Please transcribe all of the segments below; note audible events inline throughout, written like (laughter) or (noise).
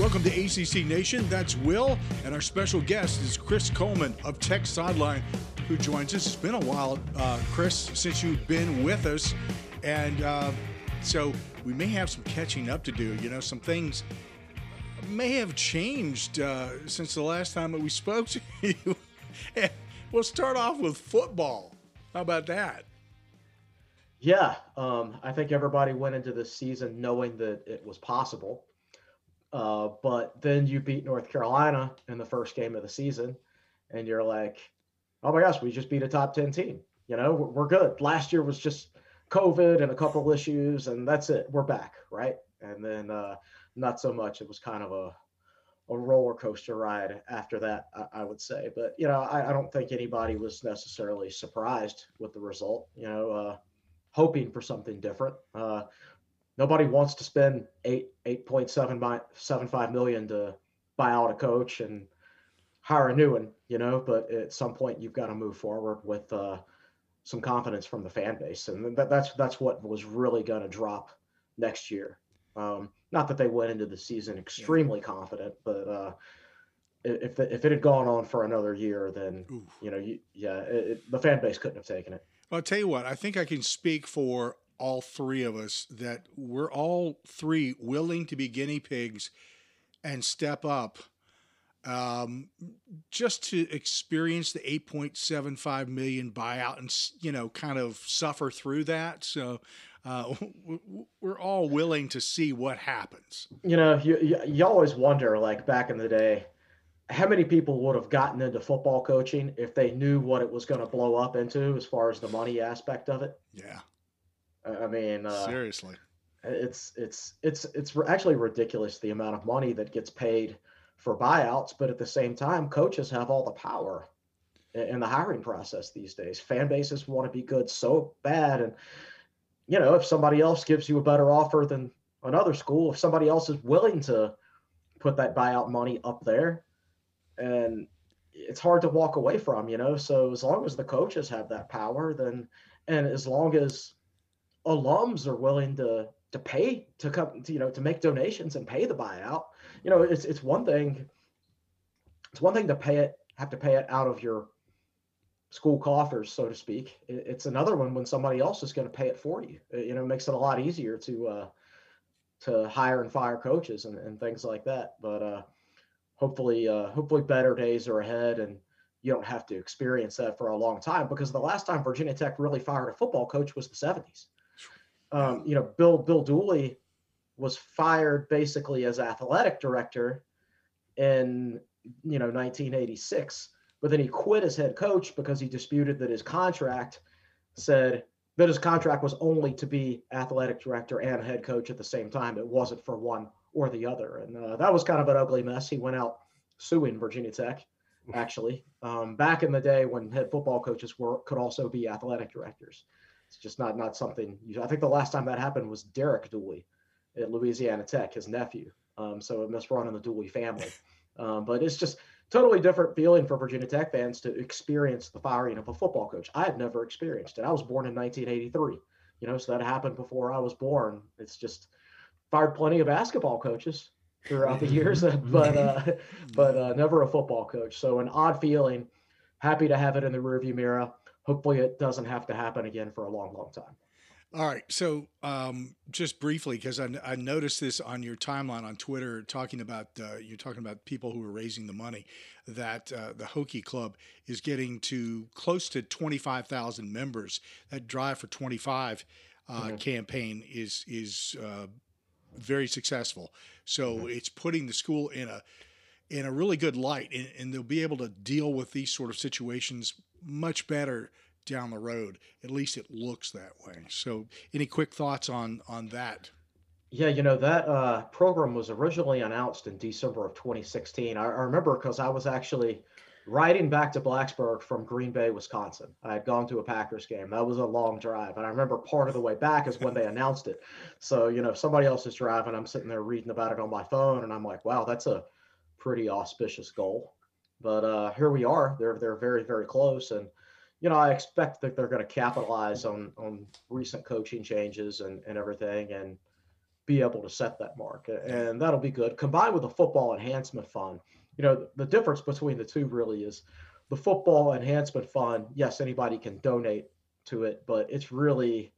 Welcome to ACC Nation. That's Will, and our special guest is Chris Coleman of Tech Sideline, who joins us. It's been a while, uh, Chris, since you've been with us, and uh, so we may have some catching up to do. You know, some things may have changed uh, since the last time that we spoke to (laughs) you. we'll start off with football. How about that? Yeah, um, I think everybody went into this season knowing that it was possible. Uh, but then you beat North Carolina in the first game of the season, and you're like, oh my gosh, we just beat a top 10 team. You know, we're, we're good. Last year was just COVID and a couple issues, and that's it. We're back, right? And then uh, not so much. It was kind of a a roller coaster ride after that, I, I would say. But you know, I, I, don't think anybody was necessarily surprised with the result. You know, uh, hoping for something different. Uh, nobody wants to spend eight eight point seven seven five million to buy out a coach and hire a new one, you know. But at some point, you've got to move forward with uh, some confidence from the fan base, and that, that's that's what was really going to drop next year. Um, not that they went into the season extremely yeah. confident, but uh, if if it had gone on for another year, then Oof. you know, you, yeah, it, it, the fan base couldn't have taken it. Well, I'll tell you what, I think I can speak for all three of us that we're all three willing to be guinea pigs and step up um, just to experience the 8.75 million buyout and you know kind of suffer through that. So uh, (laughs) we're all willing to see what happens. You know you, you, you always wonder like back in the day how many people would have gotten into football coaching if they knew what it was going to blow up into as far as the money aspect of it? Yeah I mean, uh, seriously, it's it's it's it's actually ridiculous the amount of money that gets paid for buyouts, but at the same time, coaches have all the power in the hiring process these days. Fan bases want to be good so bad, and you know, if somebody else gives you a better offer than another school, if somebody else is willing to put that buyout money up there, and it's hard to walk away from, you know. So as long as the coaches have that power, then and as long as alums are willing to to pay to come to, you know to make donations and pay the buyout. You know it's it's one thing it's one thing to pay it have to pay it out of your school coffers so to speak. It's another one when somebody else is going to pay it for you. It, you know makes it a lot easier to uh to hire and fire coaches and, and things like that. But uh hopefully uh hopefully better days are ahead and you don't have to experience that for a long time because the last time Virginia Tech really fired a football coach was the 70s um, you know, Bill Bill Dooley was fired basically as athletic director in you know 1986, but then he quit as head coach because he disputed that his contract said that his contract was only to be athletic director and head coach at the same time. It wasn't for one or the other, and uh, that was kind of an ugly mess. He went out suing Virginia Tech actually um, back in the day when head football coaches were could also be athletic directors. It's just not not something. You, I think the last time that happened was Derek Dooley at Louisiana Tech, his nephew. Um, so it must run in the Dooley family. Um, but it's just totally different feeling for Virginia Tech fans to experience the firing of a football coach. I had never experienced it. I was born in 1983, you know, so that happened before I was born. It's just fired plenty of basketball coaches throughout the years, (laughs) (laughs) but uh, but uh, never a football coach. So an odd feeling. Happy to have it in the rearview mirror hopefully it doesn't have to happen again for a long, long time. All right. So, um, just briefly, because I, I, noticed this on your timeline on Twitter, talking about uh, you're talking about people who are raising the money, that uh, the Hokie Club is getting to close to 25,000 members. That Drive for 25 uh, mm-hmm. campaign is is uh, very successful. So mm-hmm. it's putting the school in a in a really good light, and, and they'll be able to deal with these sort of situations much better down the road. At least it looks that way. So, any quick thoughts on on that? Yeah, you know that uh, program was originally announced in December of 2016. I, I remember because I was actually riding back to Blacksburg from Green Bay, Wisconsin. I had gone to a Packers game. That was a long drive, and I remember part of the way back is when they (laughs) announced it. So you know, if somebody else is driving, I'm sitting there reading about it on my phone, and I'm like, wow, that's a pretty auspicious goal. But uh, here we are. They're they're very very close, and you know I expect that they're going to capitalize on on recent coaching changes and and everything, and be able to set that mark, and that'll be good. Combined with the football enhancement fund, you know, the difference between the two really is the football enhancement fund. Yes, anybody can donate to it, but it's really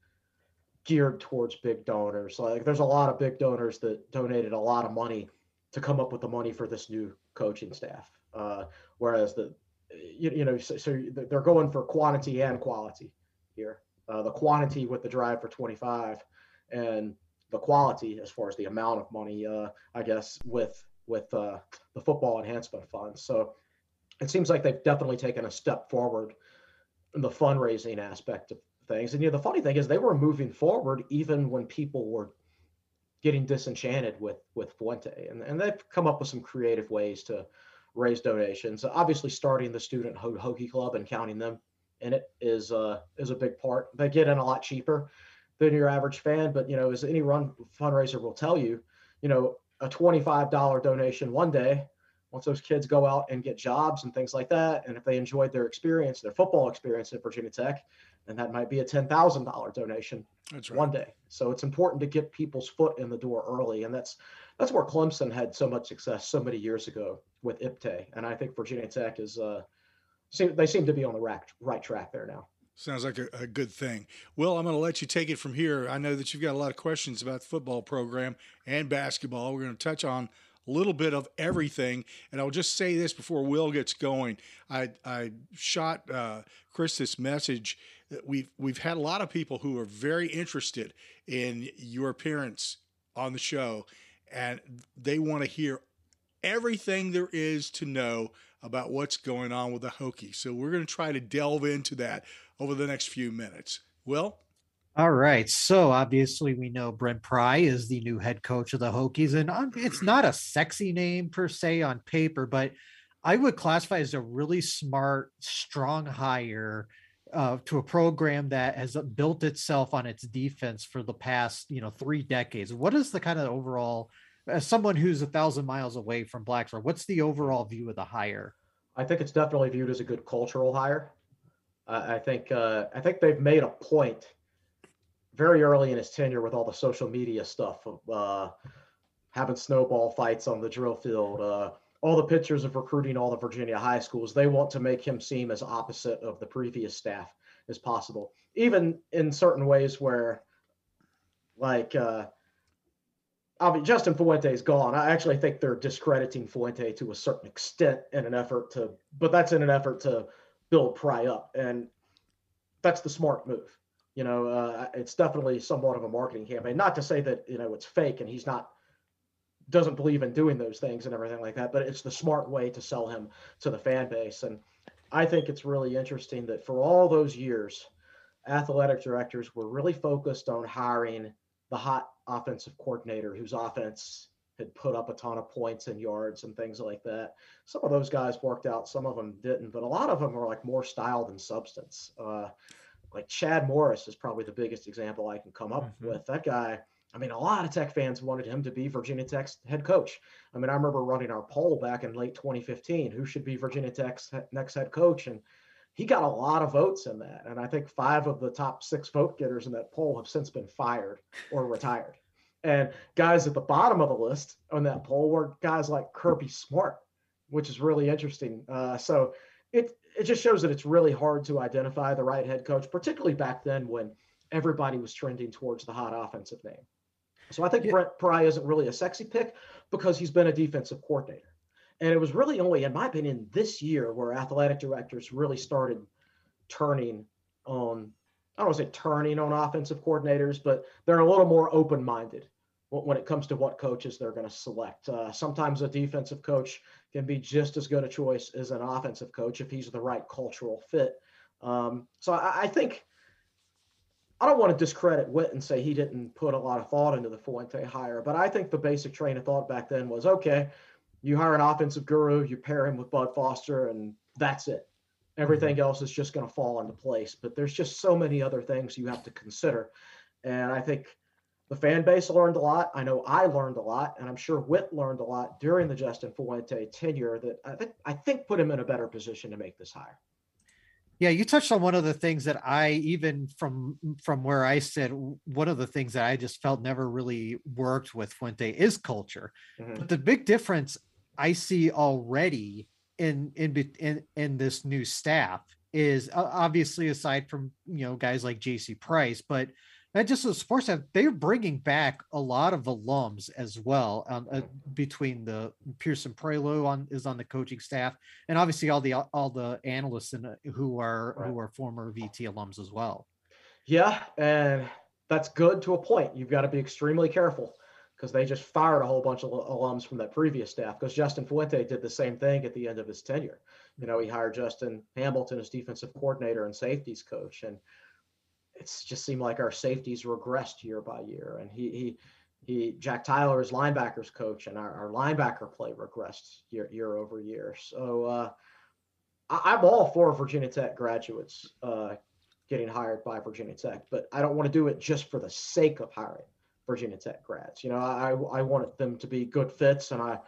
geared towards big donors. Like there's a lot of big donors that donated a lot of money to come up with the money for this new coaching staff. Uh, whereas the you, you know so, so, they're going for quantity and quality here. Uh, the quantity with the drive for 25 and the quality as far as the amount of money uh, I guess with with uh, the football enhancement fund. So it seems like they've definitely taken a step forward in the fundraising aspect of things. And you know, the funny thing is they were moving forward even when people were getting disenchanted with with Fuente, and and they've come up with some creative ways to raise donations. Obviously, starting the student Ho- Hokie Club and counting them in it is uh, is a big part. They get in a lot cheaper than your average fan, but you know, as any run fundraiser will tell you, you know, a twenty-five dollar donation one day once those kids go out and get jobs and things like that, and if they enjoyed their experience, their football experience at Virginia Tech, then that might be a ten thousand dollar donation that's right. one day. So it's important to get people's foot in the door early, and that's that's where Clemson had so much success so many years ago with IPTAY, and I think Virginia Tech is uh, seem, they seem to be on the right, right track there now. Sounds like a, a, good thing. Well, I'm going to let you take it from here. I know that you've got a lot of questions about the football program and basketball. We're going to touch on a little bit of everything. And I'll just say this before Will gets going. I, I shot uh, Chris this message. We've, we've had a lot of people who are very interested in your appearance on the show, and they want to hear everything there is to know about what's going on with the Hokie. So we're going to try to delve into that over the next few minutes. Will? All right. So obviously, we know Brent Pry is the new head coach of the Hokies, and it's not a sexy name per se on paper, but I would classify as a really smart, strong hire uh, to a program that has built itself on its defense for the past, you know, three decades. What is the kind of overall, as someone who's a thousand miles away from Blacksburg, what's the overall view of the hire? I think it's definitely viewed as a good cultural hire. I think uh, I think they've made a point very early in his tenure with all the social media stuff of uh, having snowball fights on the drill field, uh, all the pictures of recruiting all the Virginia high schools. They want to make him seem as opposite of the previous staff as possible, even in certain ways where, like, uh, I mean, Justin Fuente is gone. I actually think they're discrediting Fuente to a certain extent in an effort to, but that's in an effort to build Pry up, and that's the smart move you know, uh, it's definitely somewhat of a marketing campaign. Not to say that you know it's fake and he's not doesn't believe in doing those things and everything like that, but it's the smart way to sell him to the fan base. And I think it's really interesting that for all those years, athletic directors were really focused on hiring the hot offensive coordinator whose offense had put up a ton of points and yards and things like that. Some of those guys worked out, some of them didn't, but a lot of them were like more style than substance. Uh, like Chad Morris is probably the biggest example I can come up mm-hmm. with. That guy, I mean, a lot of Tech fans wanted him to be Virginia Tech's head coach. I mean, I remember running our poll back in late 2015 who should be Virginia Tech's next head coach. And he got a lot of votes in that. And I think five of the top six vote getters in that poll have since been fired or retired. And guys at the bottom of the list on that poll were guys like Kirby Smart, which is really interesting. Uh, so it it just shows that it's really hard to identify the right head coach, particularly back then when everybody was trending towards the hot offensive name. So I think yeah. Brent Pry isn't really a sexy pick because he's been a defensive coordinator. And it was really only, in my opinion, this year where athletic directors really started turning on, I don't want to say turning on offensive coordinators, but they're a little more open minded when it comes to what coaches they're going to select. Uh, sometimes a defensive coach can be just as good a choice as an offensive coach if he's the right cultural fit. Um, so I, I, think I don't want to discredit Whit and say he didn't put a lot of thought into the Fuente hire, but I think the basic train of thought back then was okay, you hire an offensive guru, you pair him with Bud Foster, and that's it. Everything mm-hmm. else is just going to fall into place. But there's just so many other things you have to consider. And I think the fan base learned a lot. I know I learned a lot, and I'm sure Whit learned a lot during the Justin Fuente tenure that I think I think put him in a better position to make this hire. Yeah, you touched on one of the things that I even from from where I sit, one of the things that I just felt never really worked with Fuente is culture. Mm-hmm. But the big difference I see already in in in in this new staff is obviously aside from you know guys like JC Price, but not just the sports staff, they're bringing back a lot of alums as well. Um, uh, between the Pierson Prioleau on is on the coaching staff, and obviously all the all the analysts and who are right. who are former VT alums as well. Yeah, and that's good to a point. You've got to be extremely careful because they just fired a whole bunch of alums from that previous staff. Because Justin Fuente did the same thing at the end of his tenure. You know, he hired Justin Hamilton as defensive coordinator and safeties coach, and it's just seemed like our safeties regressed year by year. And he he he Jack Tyler is linebackers coach, and our, our linebacker play regressed year year over year. So uh, I, am all for Virginia Tech graduates uh, getting hired by Virginia Tech, but I don't want to do it just for the sake of hiring Virginia Tech grads. You know, I I wanted them to be good fits, and I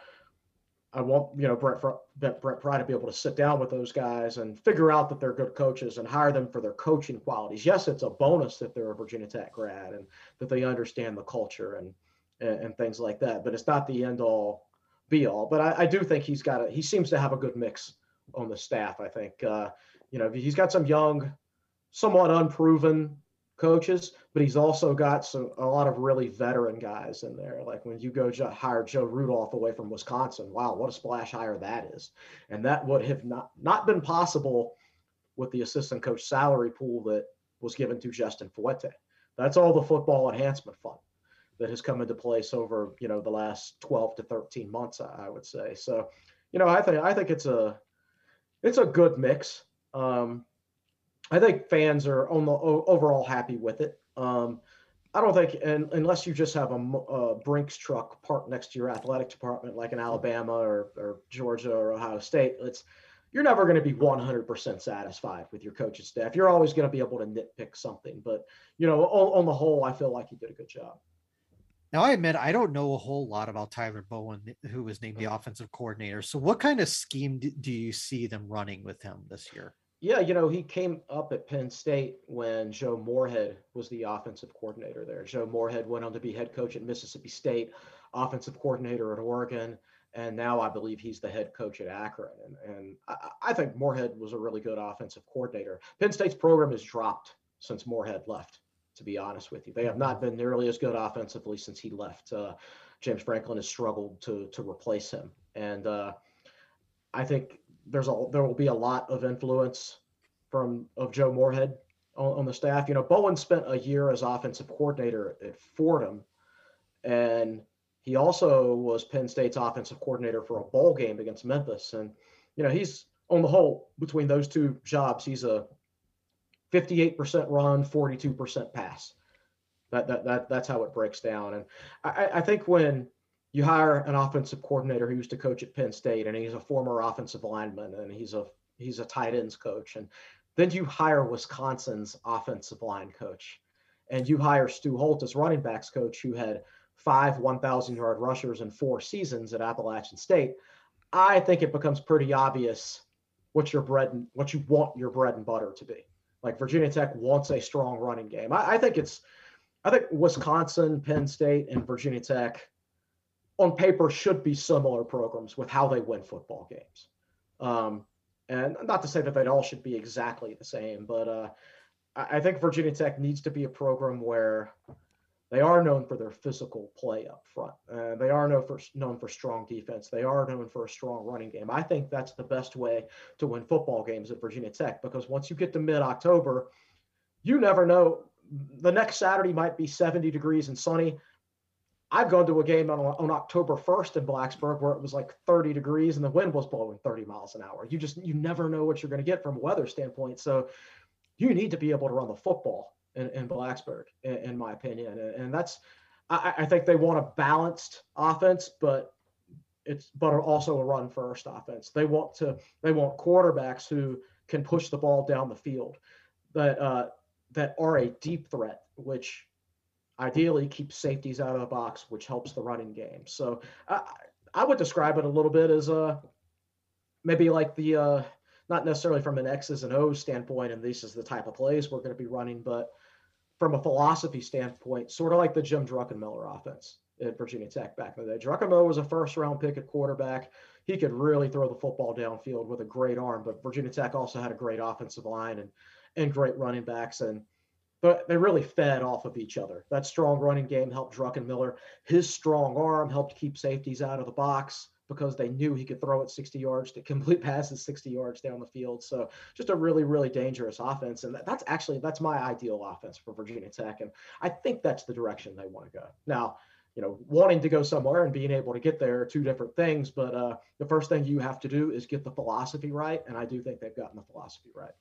I want you know Brent Brent Pry to be able to sit down with those guys and figure out that they're good coaches and hire them for their coaching qualities. Yes, it's a bonus that they're a Virginia Tech grad and that they understand the culture and and, and things like that. But it's not the end all be all. But I, I, do think he's got a he seems to have a good mix on the staff. I think uh, you know he's got some young, somewhat unproven coaches, but he's also got some a lot of really veteran guys in there. Like when you go hire Joe Rudolph away from Wisconsin, wow, what a splash hire that is! And that would have not not been possible with the assistant coach salary pool that was given to Justin Fuente. That's all the football enhancement fund that has come into place over you know the last 12 to 13 months, I would say. So, you know, I think I think it's a it's a good mix. Um, I think fans are on the overall happy with it. Um, I don't think, and, unless you just have a, a, Brinks truck parked next to your athletic department, like in Alabama or, or Georgia or Ohio State, it's you're never going to be 100% satisfied with your coaching staff. You're always going to be able to nitpick something, but you know, on, on the whole, I feel like he did a good job. Now, I admit I don't know a whole lot about Tyler Bowen, who was named the offensive coordinator. So, what kind of scheme do you see them running with him this year? Yeah, you know, he came up at Penn State when Joe Moorhead was the offensive coordinator there. Joe Moorhead went on to be head coach at Mississippi State, offensive coordinator at Oregon, and now I believe he's the head coach at Akron. And, and I, I think Moorhead was a really good offensive coordinator. Penn State's program has dropped since Moorhead left, to be honest with you. They have not been nearly as good offensively since he left. Uh, James Franklin has struggled to to replace him, and uh, I think there's a there will be a lot of influence from of Joe Moorhead on, on, the staff. You know, Bowen spent a year as offensive coordinator at Fordham, and he also was Penn State's offensive coordinator for a bowl game against Memphis. And you know, he's on the whole between those two jobs, he's a 58% run, 42% pass. That, that, that that's how it breaks down. And I, I think when you hire an offensive coordinator who used to coach at Penn State, and he's a former offensive lineman, and he's a he's a tight ends coach, and then you hire Wisconsin's offensive line coach, and you hire Stu Holt as running backs coach, who had five 1,000 yard rushers in four seasons at Appalachian State. I think it becomes pretty obvious what your bread and what you want your bread and butter to be. Like Virginia Tech wants a strong running game. I, I think it's, I think Wisconsin, Penn State, and Virginia Tech on paper should be similar programs with how they win football games. Um, and not to say that they all should be exactly the same, but uh, I, think Virginia Tech needs to be a program where they are known for their physical play up front. Uh, they are known for known for strong defense. They are known for a strong running game. I think that's the best way to win football games at Virginia Tech because once you get to mid October, you never know. The next Saturday might be 70 degrees and sunny. I've gone to a game on, on October 1st in Blacksburg where it was like 30 degrees and the wind was blowing 30 miles an hour. You just, you never know what you're going to get from a weather standpoint. So you need to be able to run the football in, in Blacksburg, in, in my opinion. And, that's, I, I, think they want a balanced offense, but it's, but also a run first offense. They want to, they want quarterbacks who can push the ball down the field that, uh, that are a deep threat, which ideally keep safeties out of the box, which helps the running game. So I, I would describe it a little bit as a uh, maybe like the uh, not necessarily from an X's and O's standpoint, and this is the type of plays we're going to be running, but from a philosophy standpoint, sort of like the Jim Druckenmiller offense at Virginia Tech back in the day. Druckenmiller was a first round pick at quarterback. He could really throw the football downfield with a great arm, but Virginia Tech also had a great offensive line and and great running backs and they really fed off of each other. That strong running game helped Druckenmiller. His strong arm helped keep safeties out of the box because they knew he could throw it 60 yards to (laughs) complete passes 60 yards down the field. So just a really, really dangerous offense. And that's actually that's my ideal offense for Virginia Tech. And I think that's the direction they want to go. Now, you know, wanting to go somewhere and being able to get there are two different things. But uh, the first thing you have to do is get the philosophy right. And I do think they've gotten the philosophy right.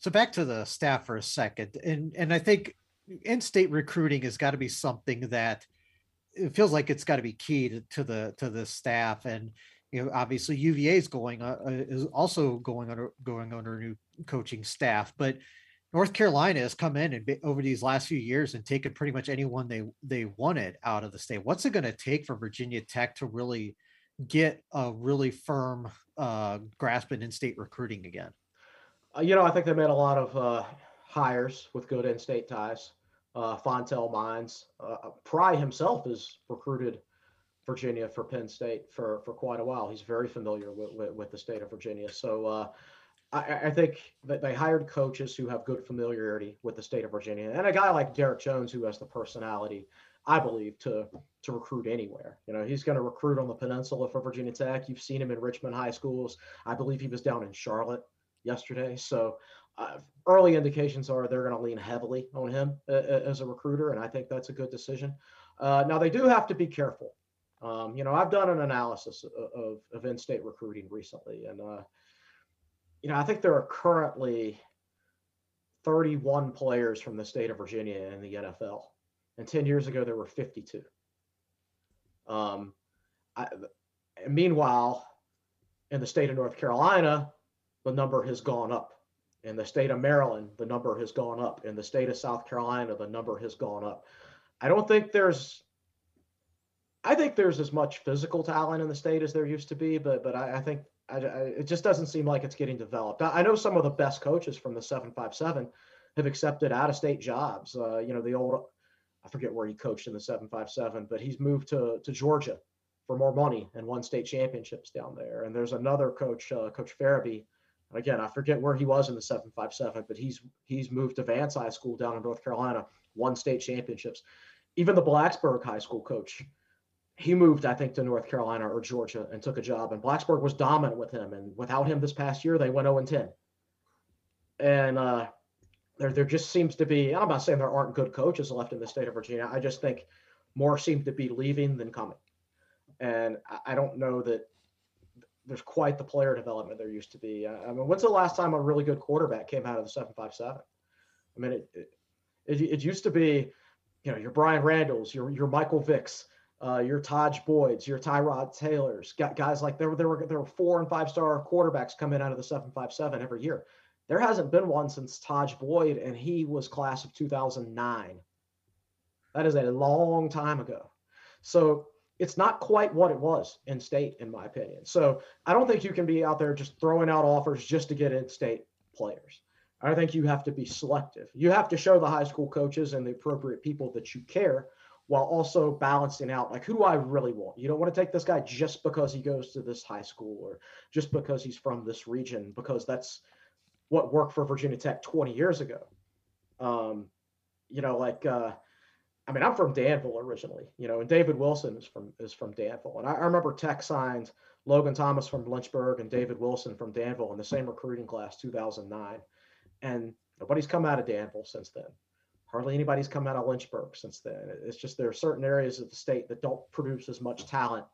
So back to the staff for a second. And and I think in-state recruiting has got to be something that – it feels like it's got to be key to, to the to the staff and you know obviously UVA is going uh, uh, is also going under going under new coaching staff but North Carolina has come in and be, over these last few years and taken pretty much anyone they they wanted out of the state. What's it going to take for Virginia Tech to really get a really firm uh, grasp in in-state recruiting again? Uh, you know, I think they made a lot of uh, hires with good in-state ties uh, Fontel Mines. Uh, uh, Pry himself has recruited Virginia for Penn State for, for quite a while. He's very familiar with, with, with the state of Virginia. So uh, I, I, think that they hired coaches who have good familiarity with the state of Virginia, and a guy like Derek Jones who has the personality, I believe, to to recruit anywhere. You know, he's going to recruit on the peninsula for Virginia Tech. You've seen him in Richmond high schools. I believe he was down in Charlotte yesterday. So uh, early indications are they're going to lean heavily on him uh, as a recruiter, and I think that's a good decision. Uh, now they do have to be careful. Um, you know, I've done an analysis of, of, of in-state recruiting recently, and uh, you know, I think there are currently 31 players from the state of Virginia in the NFL, and 10 years ago there were 52. Um, I, meanwhile, in the state of North Carolina, the number has gone up in the state of Maryland, the number has gone up. In the state of South Carolina, the number has gone up. I don't think there's I think there's as much physical talent in the state as there used to be, but but I, I think I, I, it just doesn't seem like it's getting developed. I, know some of the best coaches from the 757 have accepted out of state jobs. Uh, you know, the old I forget where he coached in the 757, but he's moved to to Georgia for more money and won state championships down there. And there's another coach, uh, Coach Farabee, Again, I forget where he was in the 757, but he's he's moved to Vance High School down in North Carolina, won state championships. Even the Blacksburg High School coach, he moved, I think, to North Carolina or Georgia and took a job. And Blacksburg was dominant with him. And without him this past year, they went 0 and 10. And uh, there, there just seems to be, I'm not saying there aren't good coaches left in the state of Virginia. I just think more seem to be leaving than coming. And I don't know that there's quite the player development there used to be. I mean, when's the last time a really good quarterback came out of the 757? I mean, it, it, it, used to be, you know, your Bryan Randalls, your, your Michael Vicks, uh, your Taj Boyds, your Tyrod Taylors, guys like there were, there were, there were four and five star quarterbacks coming out of the 757 every year. There hasn't been one since Taj Boyd, and he was class of 2009. That is a long time ago. So it's not quite what it was in state, in my opinion. So I don't think you can be out there just throwing out offers just to get in state players. I think you have to be selective. You have to show the high school coaches and the appropriate people that you care while also balancing out like who do I really want? You don't want to take this guy just because he goes to this high school or just because he's from this region because that's what worked for Virginia Tech 20 years ago. Um, you know, like uh, I mean, I'm from Danville originally, you know, and David Wilson is from is from Danville, and I, I, remember Tech signed Logan Thomas from Lynchburg and David Wilson from Danville in the same recruiting class, 2009, and nobody's come out of Danville since then. Hardly anybody's come out of Lynchburg since then. It's just there are certain areas of the state that don't produce as much talent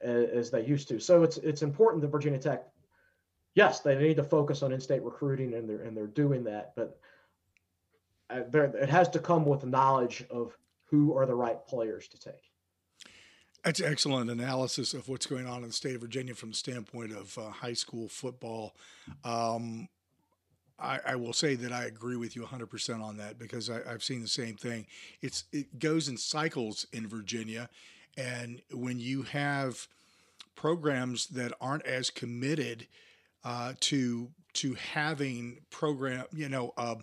as, as they used to. So it's it's important that Virginia Tech, yes, they need to focus on in-state recruiting, and they're and they're doing that, but uh, there, it has to come with knowledge of who are the right players to take. That's excellent analysis of what's going on in the state of Virginia from the standpoint of uh, high school football. Um, I, I, will say that I agree with you 100% on that because I, have seen the same thing. It's it goes in cycles in Virginia, and when you have programs that aren't as committed uh, to to having program. You know, uh,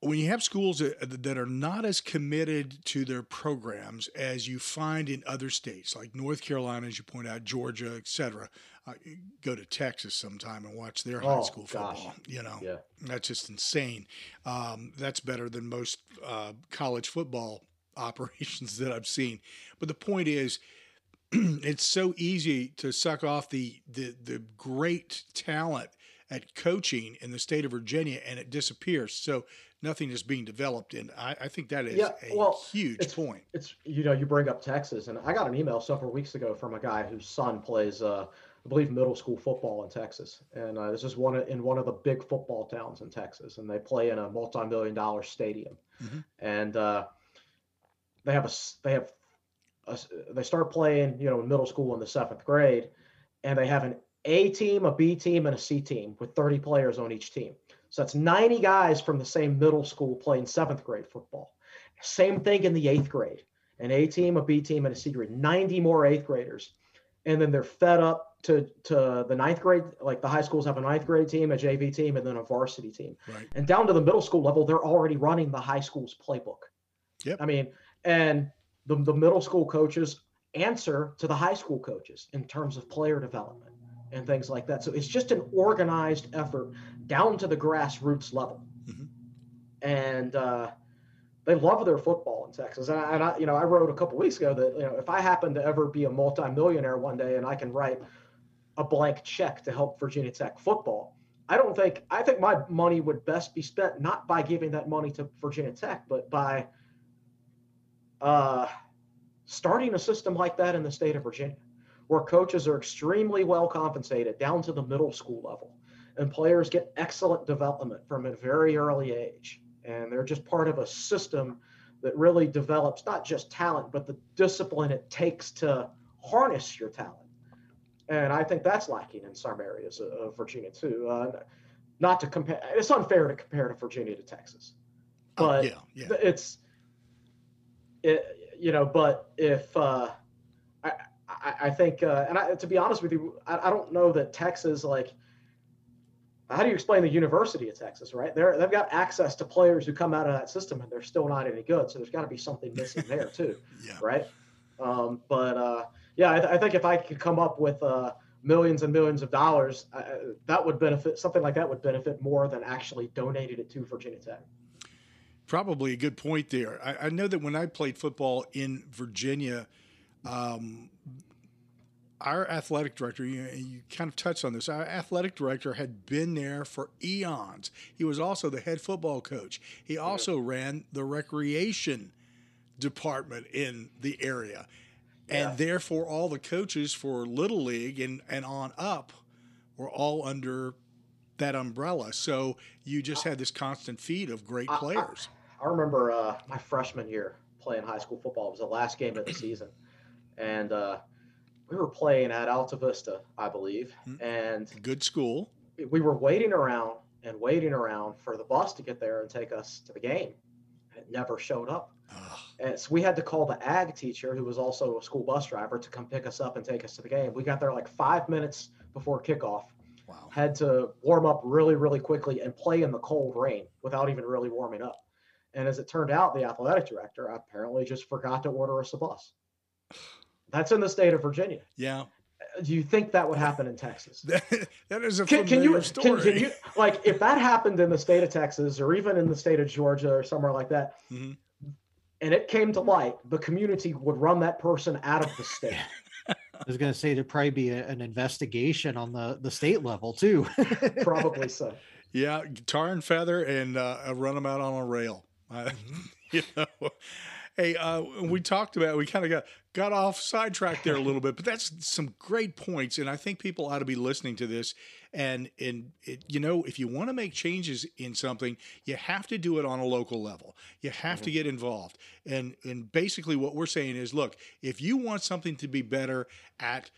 when you have schools that, that are not as committed to their programs as you find in other states, like North Carolina, as you point out, Georgia, et cetera. Uh, go to Texas sometime and watch their high Oh, school gosh. football. You know, Yeah. that's just insane. Um, that's better than most uh, college football (laughs) operations that I've seen. But the point is, (clears throat) it's so easy to suck off the, the the great talent at coaching in the state of Virginia, and it disappears. So nothing is being developed, and I, I think that is Yeah, a well, huge it's- point. It's you know you bring up Texas, and I got an email several weeks ago from a guy whose son plays, uh, I believe, middle school football in Texas, and uh, this is one of, in one of the big football towns in Texas, and they play in a multi-million dollar stadium, Mhm. and uh, they have a s- they have a s they start playing you know in middle school in the seventh grade, and they have an A team, a B team, and a C team with 30 players on each team. So that's 90 guys from the same middle school playing seventh grade football. Same thing in the eighth grade an A team, a B team, and a C grade. 90 more eighth graders. And then they're fed up to, to the ninth grade. Like the high schools have a ninth grade team, a JV team, and then a varsity team. Right. And down to the middle school level, they're already running the high school's playbook. Yep. I mean, and the, the middle school coaches answer to the high school coaches in terms of player development and things like that. So it's just an organized effort down to the grassroots level. Mhm. And uh, they love their football in Texas. And I, and I, you know, I wrote a couple weeks ago that you know if I happen to ever be a multimillionaire one day and I can write a blank check to help Virginia Tech football, I don't think I think my money would best be spent not by giving that money to Virginia Tech, but by uh, starting a system like that in the state of Virginia, where coaches are extremely well compensated down to the middle school level, and players get excellent development from a very early age, and they're just part of a system that really develops not just talent, but the discipline it takes to harness your talent. And I think that's lacking in some areas of, Virginia too. Uh, not to compare, it's unfair to compare to Virginia to Texas, Oh, but yeah, yeah. it's it, you know but if uh i i, think uh and I, to be honest with you I, I don't know that texas like how do you explain the university of texas right they're they've got access to players who come out of that system and they're still not any good so there's got to be something missing there too (laughs) Yeah. right um but uh yeah I, th- I think if i could come up with uh millions and millions of dollars uh, that would benefit something like that would benefit more than actually donated it to virginia tech Probably a good point there. I, I know that when I played football in Virginia, um, our athletic director, you, you kind of touched on this, our athletic director had been there for eons. He was also the head football coach. He also ran the recreation department in the area. And Yeah. therefore, all the coaches for Little League and, and on up were all under that umbrella. So you just had this constant feed of great I- I- players. I remember uh, my freshman year playing high school football. It was the last game of the season, and uh, we were playing at Altavista, I believe, Hmm. and Good school. we were waiting around and waiting around for the bus to get there and take us to the game. And it never showed up. Ugh. And so we had to call the ag teacher, who was also a school bus driver, to come pick us up and take us to the game. We got there like five minutes before kickoff, wow. had to warm up really, really quickly and play in the cold rain without even really warming up. And as it turned out, the athletic director apparently just forgot to order us a bus. That's in the state of Virginia. Yeah. Do you think that would happen in Texas? That, (laughs) that is a Can, familiar can you, story. can, can you, like, if that happened in the state of Texas or even in the state of Georgia or somewhere like that, Mhm. and it came to light, the community would run that person out of the (laughs) state. I was going to say there'd probably be a, an investigation on the, the state level too. (laughs) Probably so. Yeah, tar and feather, and uh, run them out on a rail. Uh, you know, hey, uh, we talked about we kind of got got off sidetracked there a (laughs) little bit, but that's some great points, and I think people ought to be listening to this. And and it, you know, if you want to make changes in something, you have to do it on a local level. You have to mm-hmm. get involved. And and basically, what we're saying is, look, if you want something to be better at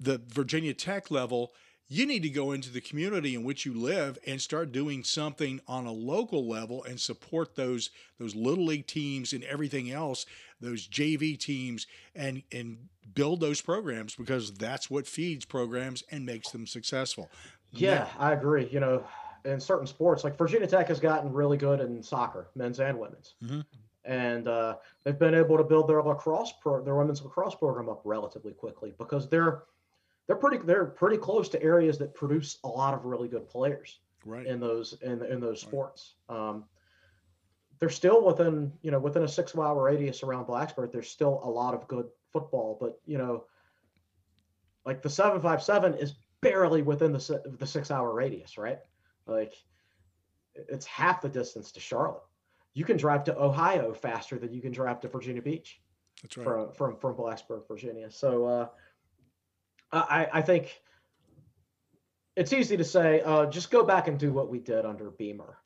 the Virginia Tech level, you need to go into the community in which you live and start doing something on a local level and support those those little league teams and everything else those JV teams and and build those programs because that's what feeds programs and makes them successful. Yeah, I agree. You know, in certain sports, like Virginia Tech has gotten really good in soccer, men's and women's, mm-hmm. and uh, they've been able to build their lacrosse pro, their women's lacrosse program up relatively quickly because they're they're pretty they're pretty close to areas that produce a lot of really good players right. in those in in those sports. Right. Um, they're still within you know within a six mile radius around Blacksburg. There's still a lot of good football, but you know, like the seven five seven is barely within the the six hour radius, right? Like it's half the distance to Charlotte. You can drive to Ohio faster than you can drive to Virginia Beach. That's right. From from from Blacksburg, Virginia. So. uh I, I think it's easy to say, uh, just go back and do what we did under Beamer.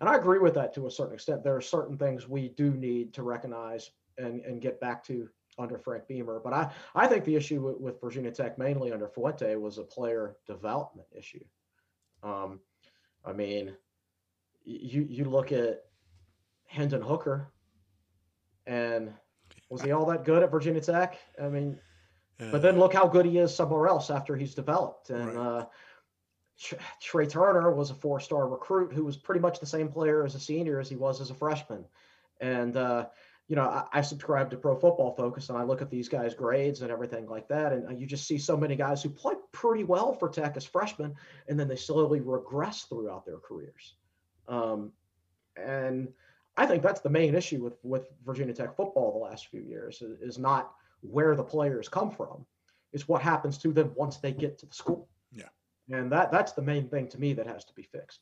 And I agree with that to a certain extent. There are certain things we do need to recognize and, and get back to under Frank Beamer. But I, I think the issue with, with Virginia Tech, mainly under Fuente, was a player development issue. Um, I mean, you you look at Hendon Hooker, and was he all that good at Virginia Tech? I mean, but then look how good he is somewhere else after he's developed. And right. uh, Tre Turner was a four-star recruit who was pretty much the same player as a senior as he was as a freshman. And uh, you know, I, I, subscribe to Pro Football Focus, and I look at these guys' grades and everything like that, and uh, you just see so many guys who play pretty well for Tech as freshmen, and then they slowly regress throughout their careers. Um, and I think that's the main issue with with Virginia Tech football the last few years is, is not where the players come from. It's what happens to them once they get to the school. And that that's the main thing to me that has to be fixed.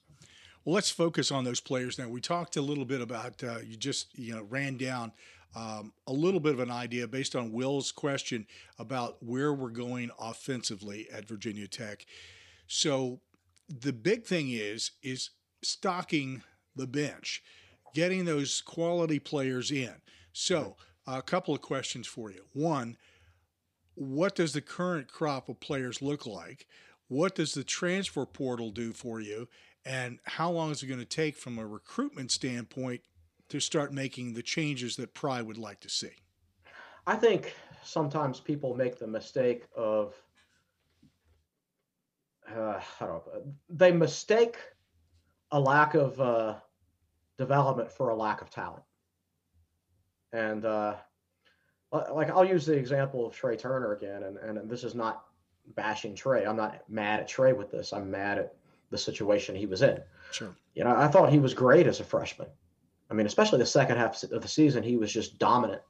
Well, let's focus on those players now. We talked a little bit about uh, you just you know ran down um, a little bit of an idea based on Will's question about where we're going offensively at Virginia Tech. So the big thing is is stocking the bench, getting those quality players in. So a couple of questions for you. One, what does the current crop of players look like? What does the transfer portal do for you? And how long is it going to take from a recruitment standpoint to start making the changes that Pry would like to see? I think sometimes people make the mistake of uh, I don't know, they mistake a lack of uh, development for a lack of talent. And uh, like I'll use the example of Tre Turner again, and, and this is not bashing Tre. I'm not mad at Tre with this. I'm mad at the situation he was in. Sure. You know, I thought he was great as a freshman. I mean, especially the second half of the season, he was just dominant.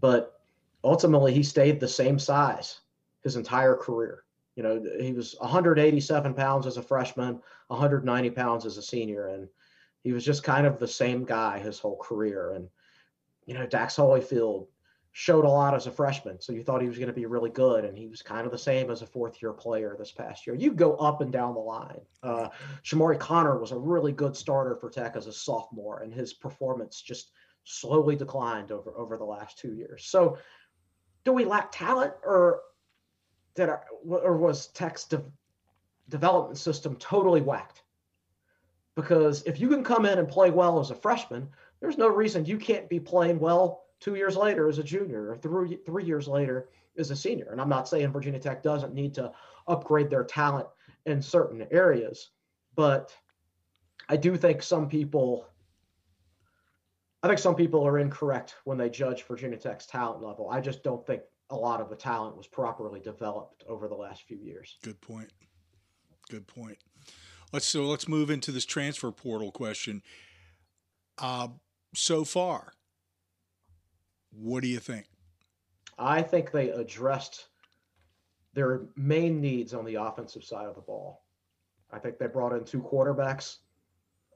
But ultimately, he stayed the same size his entire career. You know, he was 187 pounds as a freshman, 190 pounds as a senior, and he was just kind of the same guy his whole career. And you know, Dax Hollifield showed a lot as a freshman, so you thought he was going to be really good, and he was kind of the same as a fourth year player this past year. You go up and down the line. Uh, Chamarri Conner was a really good starter for Tech as a sophomore, and his performance just slowly declined over over the last two years. So, do we lack talent, or did our, or was Tech's de- development system totally whacked? Because if you can come in and play well as a freshman, there's no reason you can't be playing well two years later as a junior or three, three years later as a senior. And I'm not saying Virginia Tech doesn't need to upgrade their talent in certain areas, but I do think some people I think some people are incorrect when they judge Virginia Tech's talent level. I just don't think a lot of the talent was properly developed over the last few years. Good point. Good point. Let's so let's move into this transfer portal question. Uh, so far. What do you think? I think they addressed their main needs on the offensive side of the ball. I think they brought in two quarterbacks,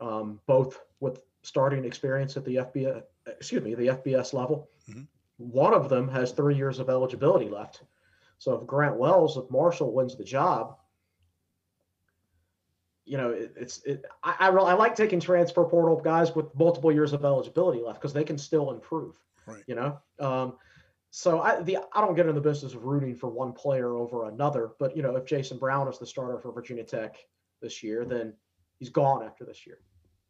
um, both with starting experience at the FBS, excuse me, the FBS level. Mm-hmm. One of them has three years of eligibility left. So if Grant Wells if Marshall wins the job, you know, it, it's it, I I, I like taking transfer portal guys with multiple years of eligibility left because they can still improve. Right. You know, um, so I the I don't get in the business of rooting for one player over another, but you know, if Jason Brown is the starter for Virginia Tech this year, then he's gone after this year.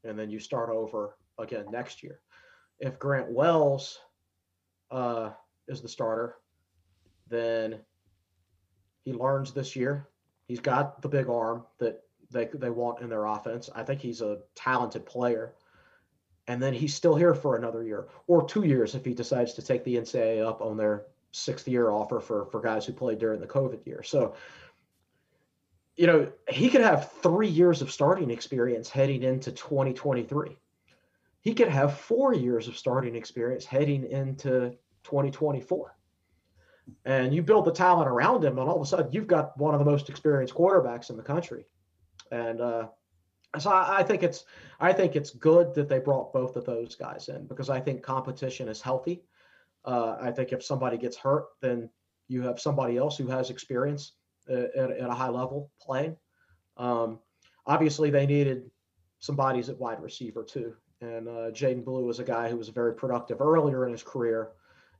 And then you start over again next year. If Grant Wells uh, is the starter, then he learns this year. He's got the big arm that they they want in their offense. I think he's a talented player and then he's still here for another year or two years if he decides to take the NCAA up on their sixth year offer for for guys who played during the COVID year. So, you know, he could have three years of starting experience heading into 2023. He could have four years of starting experience heading into 2024. And you build the talent around him, and all of a sudden you've got one of the most experienced quarterbacks in the country. And uh, so I, I, think it's I think it's good that they brought both of those guys in because I think competition is healthy. Uh, I think if somebody gets hurt, then you have somebody else who has experience at, at a high level playing. Um, obviously, they needed some bodies at wide receiver too, and uh, Jadan Blue was a guy who was very productive earlier in his career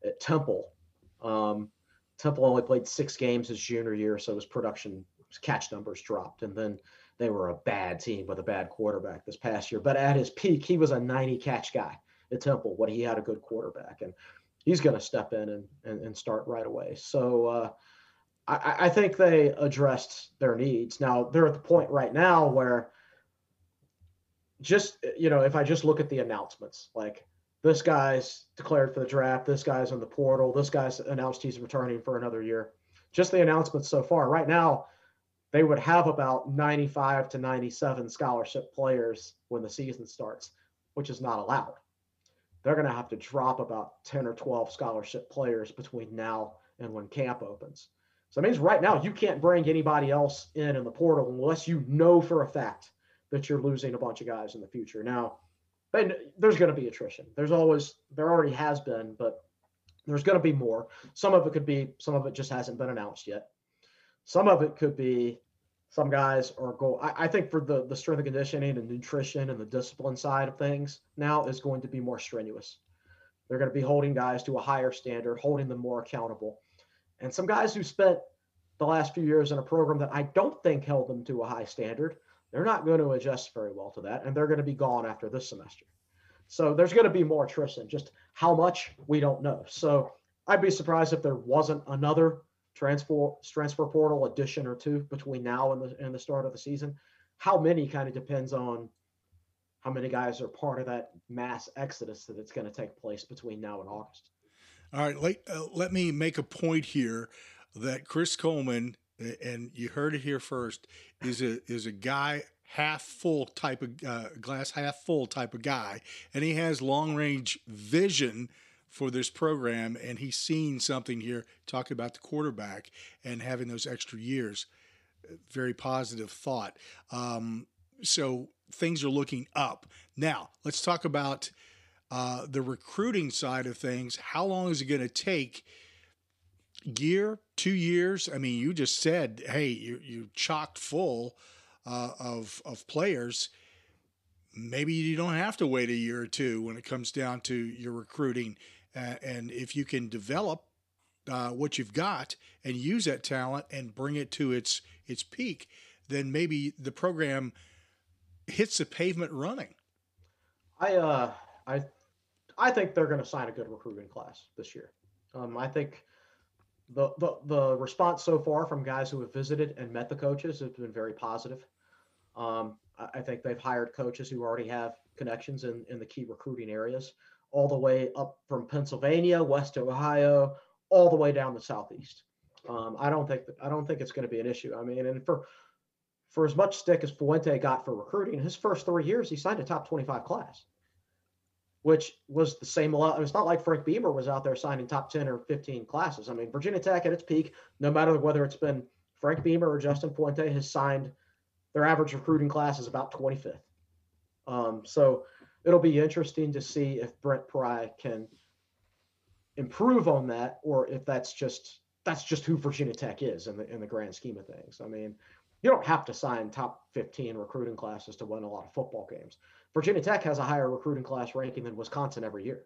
at Temple. Um, Temple only played six games his junior year, so his production his catch numbers dropped, and then they were a bad team with a bad quarterback this past year. But at his peak, he was a 90 catch guy at Temple when he had a good quarterback. And he's going to step in and, and, and, start right away. So uh, I, I think they addressed their needs. Now they're at the point right now where just, you know, if I just look at the announcements, like this guy's declared for the draft, this guy's in the portal, this guy's announced he's returning for another year. Just the announcements so far. Right now, they would have about 95 to 97 scholarship players when the season starts, which is not allowed. They're going to have to drop about 10 or 12 scholarship players between now and when camp opens. So it means right now you can't bring anybody else in in the portal unless you know for a fact that you're losing a bunch of guys in the future. Now, there's going to be attrition. There's always, there already has been, but there's going to be more. Some of it could be, some of it just hasn't been announced yet. Some of it could be some guys are go. I, I, think for the the strength and conditioning and nutrition and the discipline side of things now is going to be more strenuous. They're going to be holding guys to a higher standard, holding them more accountable. And some guys who spent the last few years in a program that I don't think held them to a high standard, they're not going to adjust very well to that, and they're going to be gone after this semester. So there's going to be more attrition. Just how much we don't know. So I'd be surprised if there wasn't another transfer transfer portal addition or two between now and the and the start of the season. How many kind of depends on how many guys are part of that mass exodus that it's going to take place between now and August. All right, let, uh, let me make a point here that Chris Coleman, and you heard it here first, is a is a guy half full type of uh, glass half full type of guy, and he has long range vision for this program, and he's seen something here talking about the quarterback and having those extra years. Very positive thought. Um, so things are looking up. Now, let's talk about uh, the recruiting side of things. How long is it going to take? Year, two years? I mean, you just said, hey, you you chocked full uh, of of players maybe you don't have to wait a year or two when it comes down to your recruiting uh, and if you can develop uh, what you've got and use that talent and bring it to its its peak, then maybe the program hits the pavement running. I uh, I I think they're going to sign a good recruiting class this year. Um, I think the, the the response so far from guys who have visited and met the coaches has been very positive. Um, I, I think they've hired coaches who already have connections in, in the key recruiting areas all the way up from Pennsylvania, west to Ohio, all the way down the southeast. Um, I don't think I don't think it's going to be an issue. I mean, and for for as much stick as Fuente got for recruiting, his first three years he signed a top 25 class, which was the same. It's not like Frank Beamer was out there signing top 10 or 15 classes. I mean, Virginia Tech at its peak, no matter whether it's been Frank Beamer or Justin Fuente, has signed their average recruiting class is about 25th. Um, so it'll be interesting to see if Brent Pry can improve on that, or if that's just that's just who Virginia Tech is in the in the grand scheme of things. I mean, you don't have to sign top 15 recruiting classes to win a lot of football games. Virginia Tech has a higher recruiting class ranking than Wisconsin every year.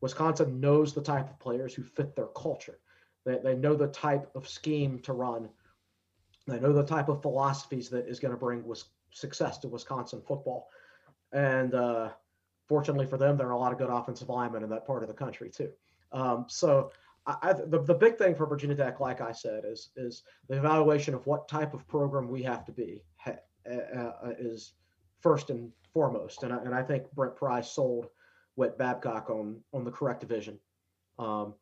Wisconsin knows the type of players who fit their culture. They, they know the type of scheme to run. They know the type of philosophies that is going to bring success to Wisconsin football. And uh, fortunately for them, there are a lot of good offensive linemen in that part of the country too. Um, so I, the, the big thing for Virginia Tech, like I said, is is the evaluation of what type of program we have to be uh, uh, is first and foremost. And I, and I think Brent Pry sold Whit Babcock on on the correct vision. Um,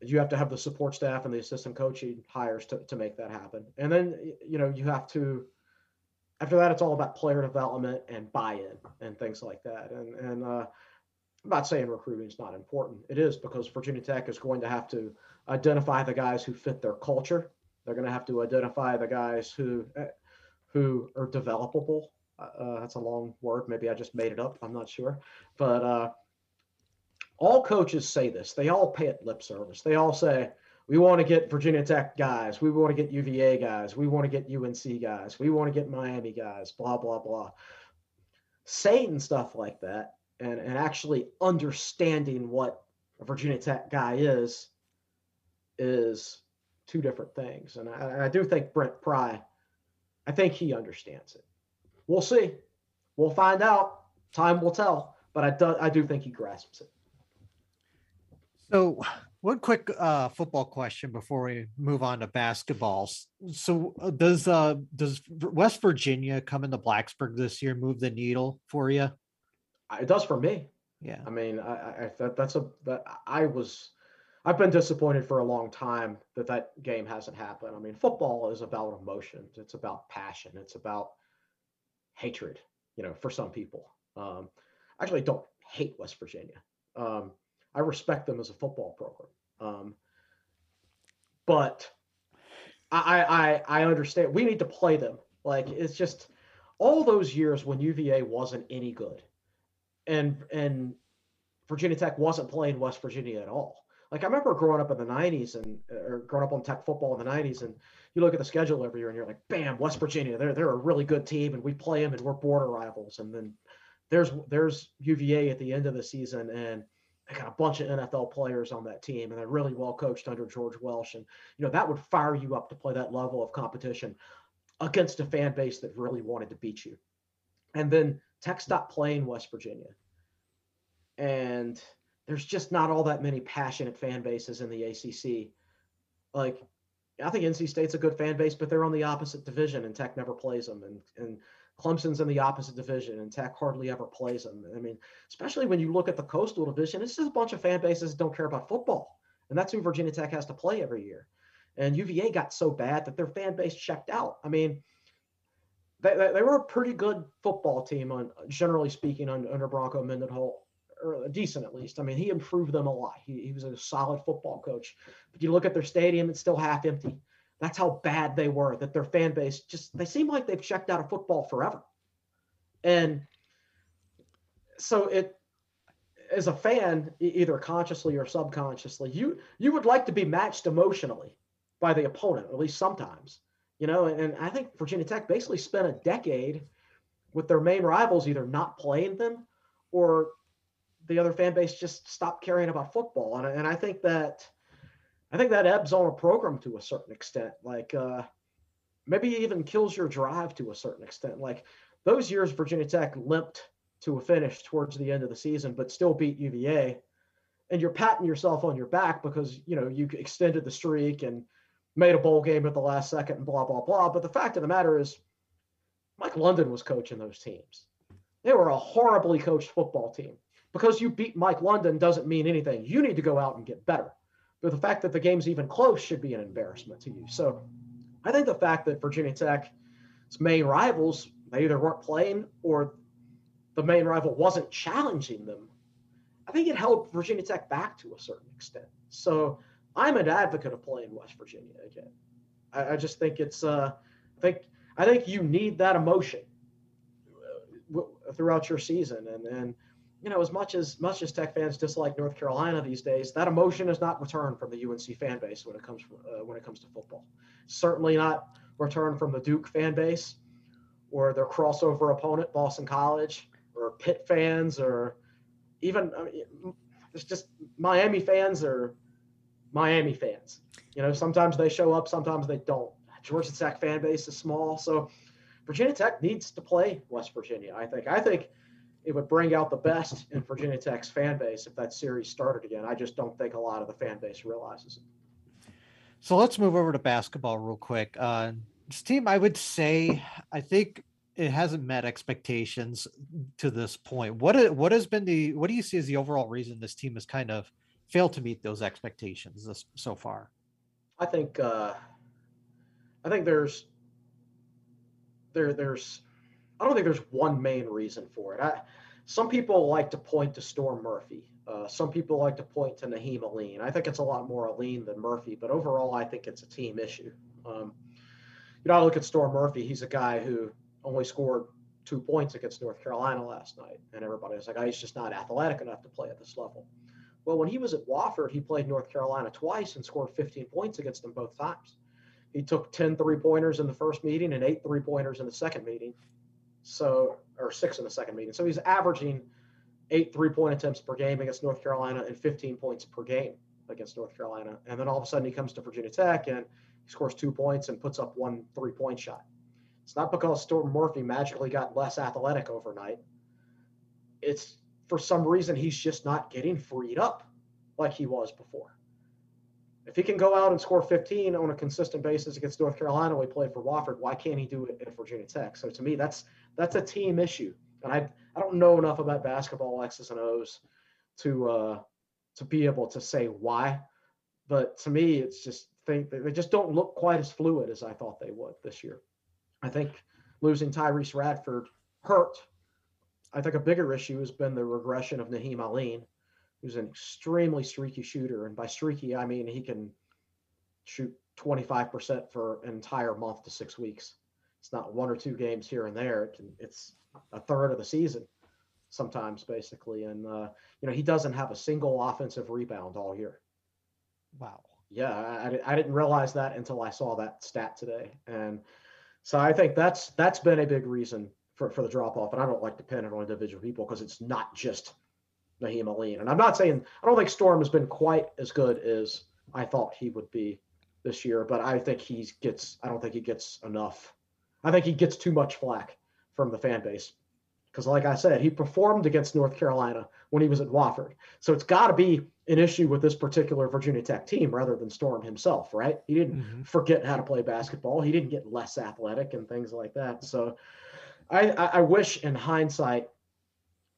you have to have the support staff and the assistant coaching hires to, to make that happen. And then you know you have to after that it's all about player development and buy-in and things like that. And and uh, I'm not saying recruiting is not important. It is because Virginia Tech is going to have to identify the guys who fit their culture. They're going to have to identify the guys who eh, who are developable. Uh, uh, that's a long word. Maybe I just made it up. I'm not sure. But uh, all coaches say this. They all pay it lip service. They all say, we want to get Virginia Tech guys. We want to get UVA guys. We want to get UNC guys. We want to get Miami guys, blah, blah, blah. Saying stuff like that and, and actually understanding what a Virginia Tech guy is, is two different things. And I, I do think Brent Pry, I think he understands it. We'll see. We'll find out. Time will tell. But I do, I do think he grasps it. So, one quick uh, football question before we move on to basketball. So, uh, does uh, does West Virginia come into Blacksburg this year move the needle for you? It does for me. Yeah. I mean, I, I that, that's a that I was I've been disappointed for a long time that that game hasn't happened. I mean, football is about emotion. It's about passion. It's about hatred. You know, for some people. Um, I actually don't hate West Virginia. Um, I respect them as a football program. Um, but I, I I understand we need to play them. Like it's just all those years when UVA wasn't any good, and and Virginia Tech wasn't playing West Virginia at all. Like I remember growing up in the '90s and or growing up on Tech football in the '90s, and you look at the schedule every year and you're like, bam, West Virginia, they're they're a really good team, and we play them, and we're border rivals, and then there's there's UVA at the end of the season, and they got a bunch of NFL players on that team, and they're really well coached under George Welsh. And you know that would fire you up to play that level of competition against a fan base that really wanted to beat you. And then Tech stopped playing West Virginia, and there's just not all that many passionate fan bases in the ACC. Like I think NC State's a good fan base, but they're on the opposite division, and Tech never plays them. And and Clemson's in the opposite division, and Tech hardly ever plays them. I mean, especially when you look at the Coastal Division, it's just a bunch of fan bases that don't care about football, and that's who Virginia Tech has to play every year. And UVA got so bad that their fan base checked out. I mean, they, they were a pretty good football team, on generally speaking, under, Bronco Mendenhall, or decent at least. I mean, he improved them a lot. He, he was a solid football coach. But you look at their stadium; it's still half empty. That's how bad they were, that their fan base just, they seem like they've checked out of football forever. And so it, as a fan, either consciously or subconsciously, you you would like to be matched emotionally by the opponent, at least sometimes. You know, and I think Virginia Tech basically spent a decade with their main rivals either not playing them or the other fan base just stopped caring about football. And, and I think that I think that ebbs on a program to a certain extent. Like uh, maybe even kills your drive to a certain extent. Like those years, Virginia Tech limped to a finish towards the end of the season, but still beat UVA. And you're patting yourself on your back because you know you extended the streak and made a bowl game at the last second and blah blah blah. But the fact of the matter is, Mike London was coaching those teams. They were a horribly coached football team. Because you beat Mike London doesn't mean anything. You need to go out and get better. But the fact that the game's even close should be an embarrassment to you. So I think the fact that Virginia Tech's main rivals, they either weren't playing or the main rival wasn't challenging them, I think it held Virginia Tech back to a certain extent. So I'm an advocate of playing West Virginia again. I, I just think it's uh, I think I think you need that emotion uh, throughout your season, and and you know, as much as much as Tech fans dislike North Carolina these days, that emotion is not returned from the UNC fan base when it comes uh, when it comes to football. Certainly not returned from the Duke fan base or their crossover opponent, Boston College, or Pitt fans, or even I mean, it's just Miami fans or Miami fans. You know, sometimes they show up, sometimes they don't. Georgia Tech fan base is small, so Virginia Tech needs to play West Virginia. I think. I think it would bring out the best in Virginia Tech's fan base if that series started again. I just don't think a lot of the fan base realizes it. So let's move over to basketball real quick. Uh, this team, I would say, I think it hasn't met expectations to this point. What what has been the what do you see as the overall reason this team has kind of failed to meet those expectations this, so far? I think uh, I think there's there there's I don't think there's one main reason for it. I, some people like to point to Storm Murphy. Uh, some people like to point to Nahiem Alleyne. I think it's a lot more Alleyne than Murphy, but overall, I think it's a team issue. Um, you know, I look at Storm Murphy. He's a guy who only scored two points against North Carolina last night, and everybody was like, oh, he's just not athletic enough to play at this level. Well, when he was at Wofford, he played North Carolina twice and scored 15 points against them both times. He took 10 three pointers in the first meeting and eight three pointers in the second meeting. So, or six in the second meeting. So he's averaging eight three point attempts per game against North Carolina and 15 points per game against North Carolina. And then all of a sudden he comes to Virginia Tech and he scores two points and puts up one three point shot. It's not because Storm Murphy magically got less athletic overnight. It's for some reason he's just not getting freed up like he was before. If he can go out and score 15 on a consistent basis against North Carolina, we play for Wofford. Why can't he do it at Virginia Tech? So to me, that's that's a team issue, and I I don't know enough about basketball X's and O's to uh, to be able to say why. But to me, it's just think they just don't look quite as fluid as I thought they would this year. I think losing Tyrece Radford hurt. I think a bigger issue has been the regression of Nahiem Alleyne who's an extremely streaky shooter. And by streaky, I mean he can shoot 25% for an entire month to six weeks. It's not one or two games here and there. It can, it's a third of the season sometimes, basically. And, uh, you know, he doesn't have a single offensive rebound all year. Wow. Yeah, I, I didn't realize that until I saw that stat today. And so I think that's that's been a big reason for, for the drop off. And I don't like to pin it on individual people because it's not just Nahiem Alleyne. And I'm not saying I don't think Storm has been quite as good as I thought he would be this year, but I think he gets I don't think he gets enough. I think he gets too much flack from the fan base. Because like I said, he performed against North Carolina when he was at Wofford. So it's got to be an issue with this particular Virginia Tech team rather than Storm himself, right? He didn't mm-hmm. forget how to play basketball. He didn't get less athletic and things like that. So I, I wish in hindsight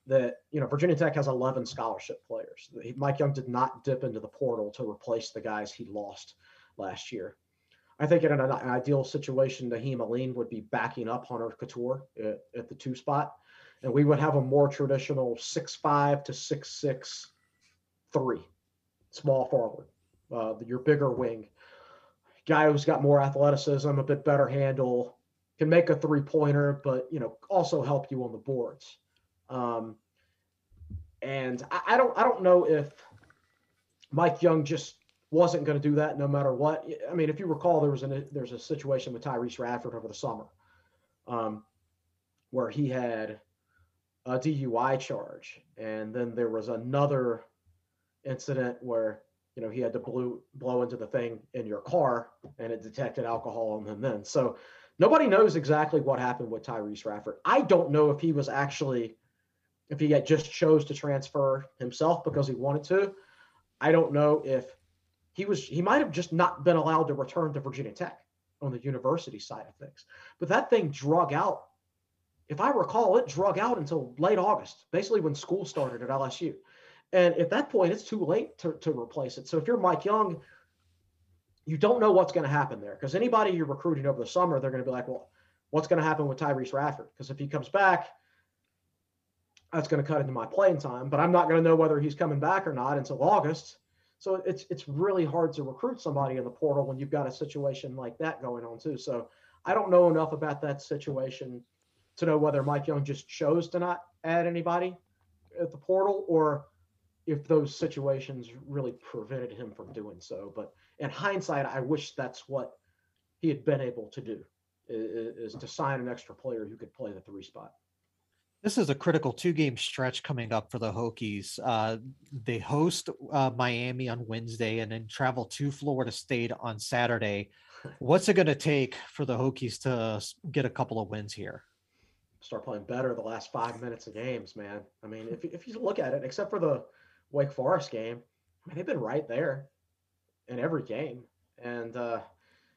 that you know Virginia Tech has 11 scholarship players. Mike Young did not dip into the portal to replace the guys he lost last year. I think in an, ideal situation, Nahiem Alleyne would be backing up Hunter Cattoor at, at, the two spot, and we would have a more traditional six-five to six-six three, small forward, uh, your bigger wing, guy who's got more athleticism, a bit better handle, can make a three-pointer, but you know also help you on the boards. Um, and I, I don't I don't know if Mike Young just wasn't going to do that no matter what. I mean, if you recall, there was a there's a situation with Tyrece Radford over the summer, um, where he had a DUI charge, and then there was another incident where you know he had to blow blow into the thing in your car, and it detected alcohol on him then. So nobody knows exactly what happened with Tyrece Radford. I don't know if he was actually if he just chose to transfer himself because he wanted to. I don't know if he was he might have just not been allowed to return to Virginia Tech on the university side of things. But that thing drug out. If I recall, it drug out until late August, basically when school started at LSU. And at that point, it's too late to, to replace it. So if you're Mike Young, you don't know what's going to happen there because anybody you're recruiting over the summer, they're going to be like, well, what's going to happen with Tyrece Radford? Because if he comes back, that's going to cut into my playing time, but I'm not going to know whether he's coming back or not until August. So it's it's really hard to recruit somebody in the portal when you've got a situation like that going on too. So I don't know enough about that situation to know whether Mike Young just chose to not add anybody at the portal or if those situations really prevented him from doing so. But in hindsight, I wish that's what he had been able to do is, is to sign an extra player who could play the three spot. This is a critical two game stretch coming up for the Hokies. Uh, they host uh, Miami on Wednesday and then travel to Florida State on Saturday. What's it going to take for the Hokies to get a couple of wins here? Start playing better the last five minutes of games, man. I mean, if, if you look at it, except for the Wake Forest game, I mean, they've been right there in every game. And uh,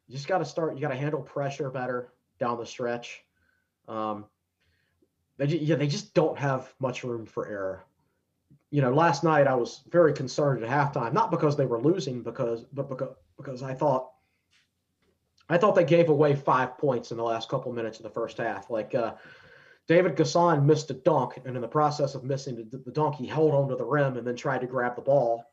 you just got to start, you got to handle pressure better down the stretch. Um, they, yeah, they just don't have much room for error. You know, last night I was very concerned at halftime, not because they were losing, because but because because I thought I thought they gave away five points in the last couple minutes of the first half. Like uh, David N'Guessan missed a dunk, and in the process of missing the, the dunk, he held onto the rim and then tried to grab the ball,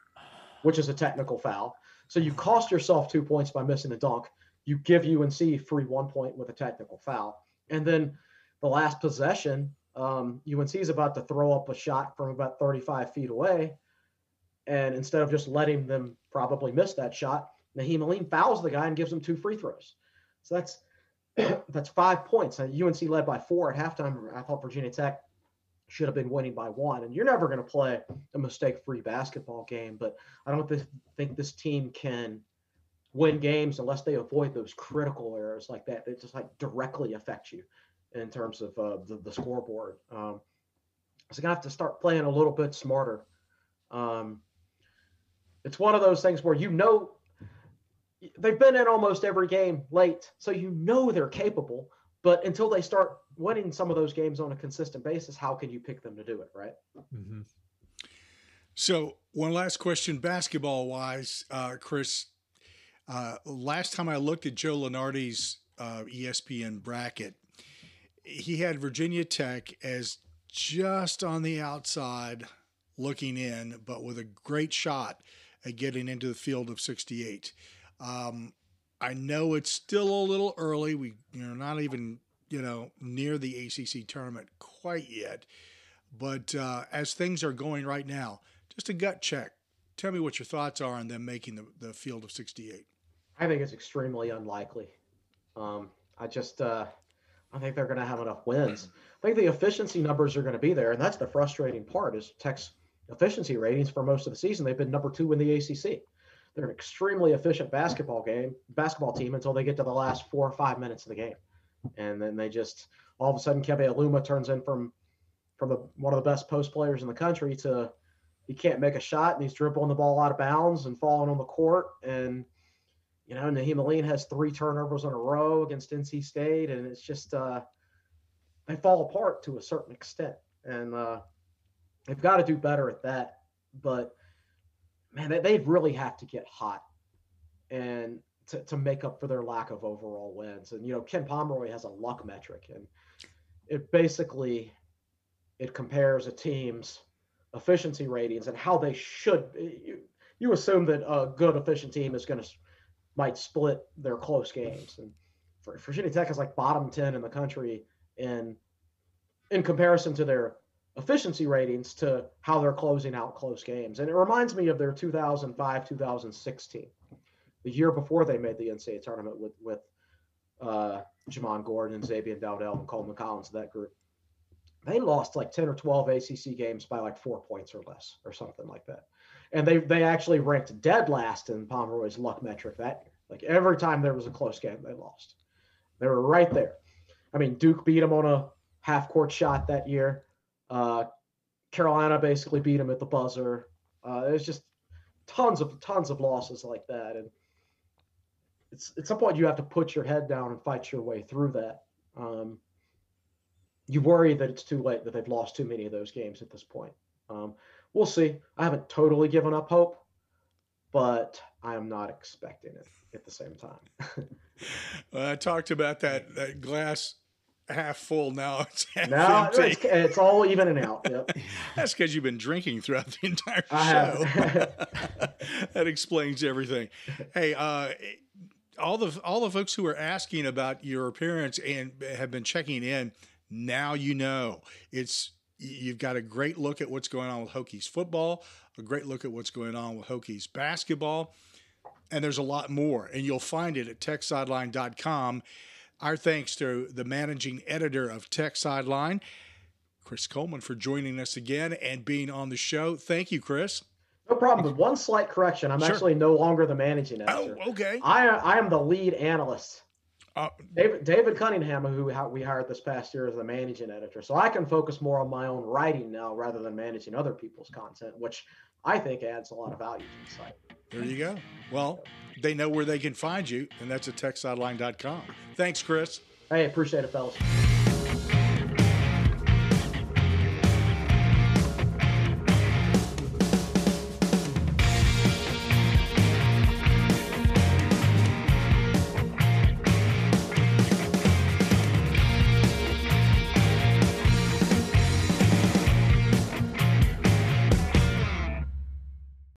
which is a technical foul. So you cost yourself two points by missing the dunk. You give UNC free one point with a technical foul, and then the last possession, um, UNC is about to throw up a shot from about 35 feet away. And instead of just letting them probably miss that shot, Nahiem Alleyne fouls the guy and gives him two free throws. So that's (clears throat) that's five points. UNC led by four at halftime. I thought Virginia Tech should have been winning by one. And you're never going to play a mistake-free basketball game. But I don't th- think this team can win games unless they avoid those critical errors like that that just like directly affect you in terms of uh, the, the scoreboard. Um, so gonna have to start playing a little bit smarter. Um, it's one of those things where you know they've been in almost every game late, so you know they're capable. But until they start winning some of those games on a consistent basis, how can you pick them to do it, right? Mm-hmm. So, one last question, basketball wise, uh, Chris. Uh, last time I looked at Joe Lunardi's uh, ESPN bracket, he had Virginia Tech as just on the outside looking in, but with a great shot at getting into the field of 68. Um, I know it's still a little early. We you know not even you know near the ACC tournament quite yet, but uh, as things are going right now, just a gut check. Tell me what your thoughts are on them making the, the field of 68. I think it's extremely unlikely. Um, I just uh, I think they're going to have enough wins. Mm-hmm. I think the efficiency numbers are going to be there, and that's the frustrating part. Is Tech's efficiency ratings for most of the season they've been number two in the ACC. They're an extremely efficient basketball game, basketball team until they get to the last four or five minutes of the game, and then they just all of a sudden Keve Aluma turns in from from the one of the best post players in the country to he can't make a shot and he's dribbling the ball out of bounds and falling on the court and you know, Nahiem Alleyne has three turnovers in a row against NC State, and it's just uh, they fall apart to a certain extent, and uh, they've got to do better at that. But man, they, they really have to get hot and to, to make up for their lack of overall wins. And you know, Ken Pomeroy has a luck metric, and it basically it compares a team's efficiency ratings and how they should. You, you assume that a good efficient team is going to might split their close games. And for, Virginia Tech is like bottom 10 in the country in in comparison to their efficiency ratings to how they're closing out close games. And it reminds me of their 2005 2016, the year before they made the NCAA tournament with with uh, Jamon Gordon and Zabian Dowdell and Coleman Collins, of that group. They lost like 10 or 12 ACC games by like four points or less, or something like that and they they actually ranked dead last in Pomeroy's luck metric that year. Like every time there was a close game, they lost. They were right there. I mean, Duke beat them on a half court shot that year. Uh, Carolina basically beat them at the buzzer. Uh, there's just tons of tons of losses like that, and it's at some point you have to put your head down and fight your way through that. Um, you worry that it's too late that they've lost too many of those games at this point. Um, we'll see. I haven't totally given up hope, but I'm not expecting it at the same time. (laughs) well, I talked about that that glass half full. Now it's (laughs) half now empty. It's, it's all evening out. Yep. (laughs) That's because you've been drinking throughout the entire show. that explains everything. Hey, uh, all the all the folks who are asking about your appearance and have been checking in. Now you know it's you've got a great look at what's going on with Hokies football, a great look at what's going on with Hokies basketball, and there's a lot more. And you'll find it at techsideline.com. Our thanks to the managing editor of Tech Sideline, Chris Coleman, for joining us again and being on the show. Thank you, Chris. No problem. But one slight correction: I'm sure. actually no longer the managing editor. Oh, okay. I I am the lead analyst. Uh, David David Cunningham, who we hired this past year, is the managing editor, so I can focus more on my own writing now rather than managing other people's content, which I think adds a lot of value to the site. There you go. Well, they know where they can find you, and that's at techsideline.com. Thanks, Chris. Hey, appreciate it, fellas.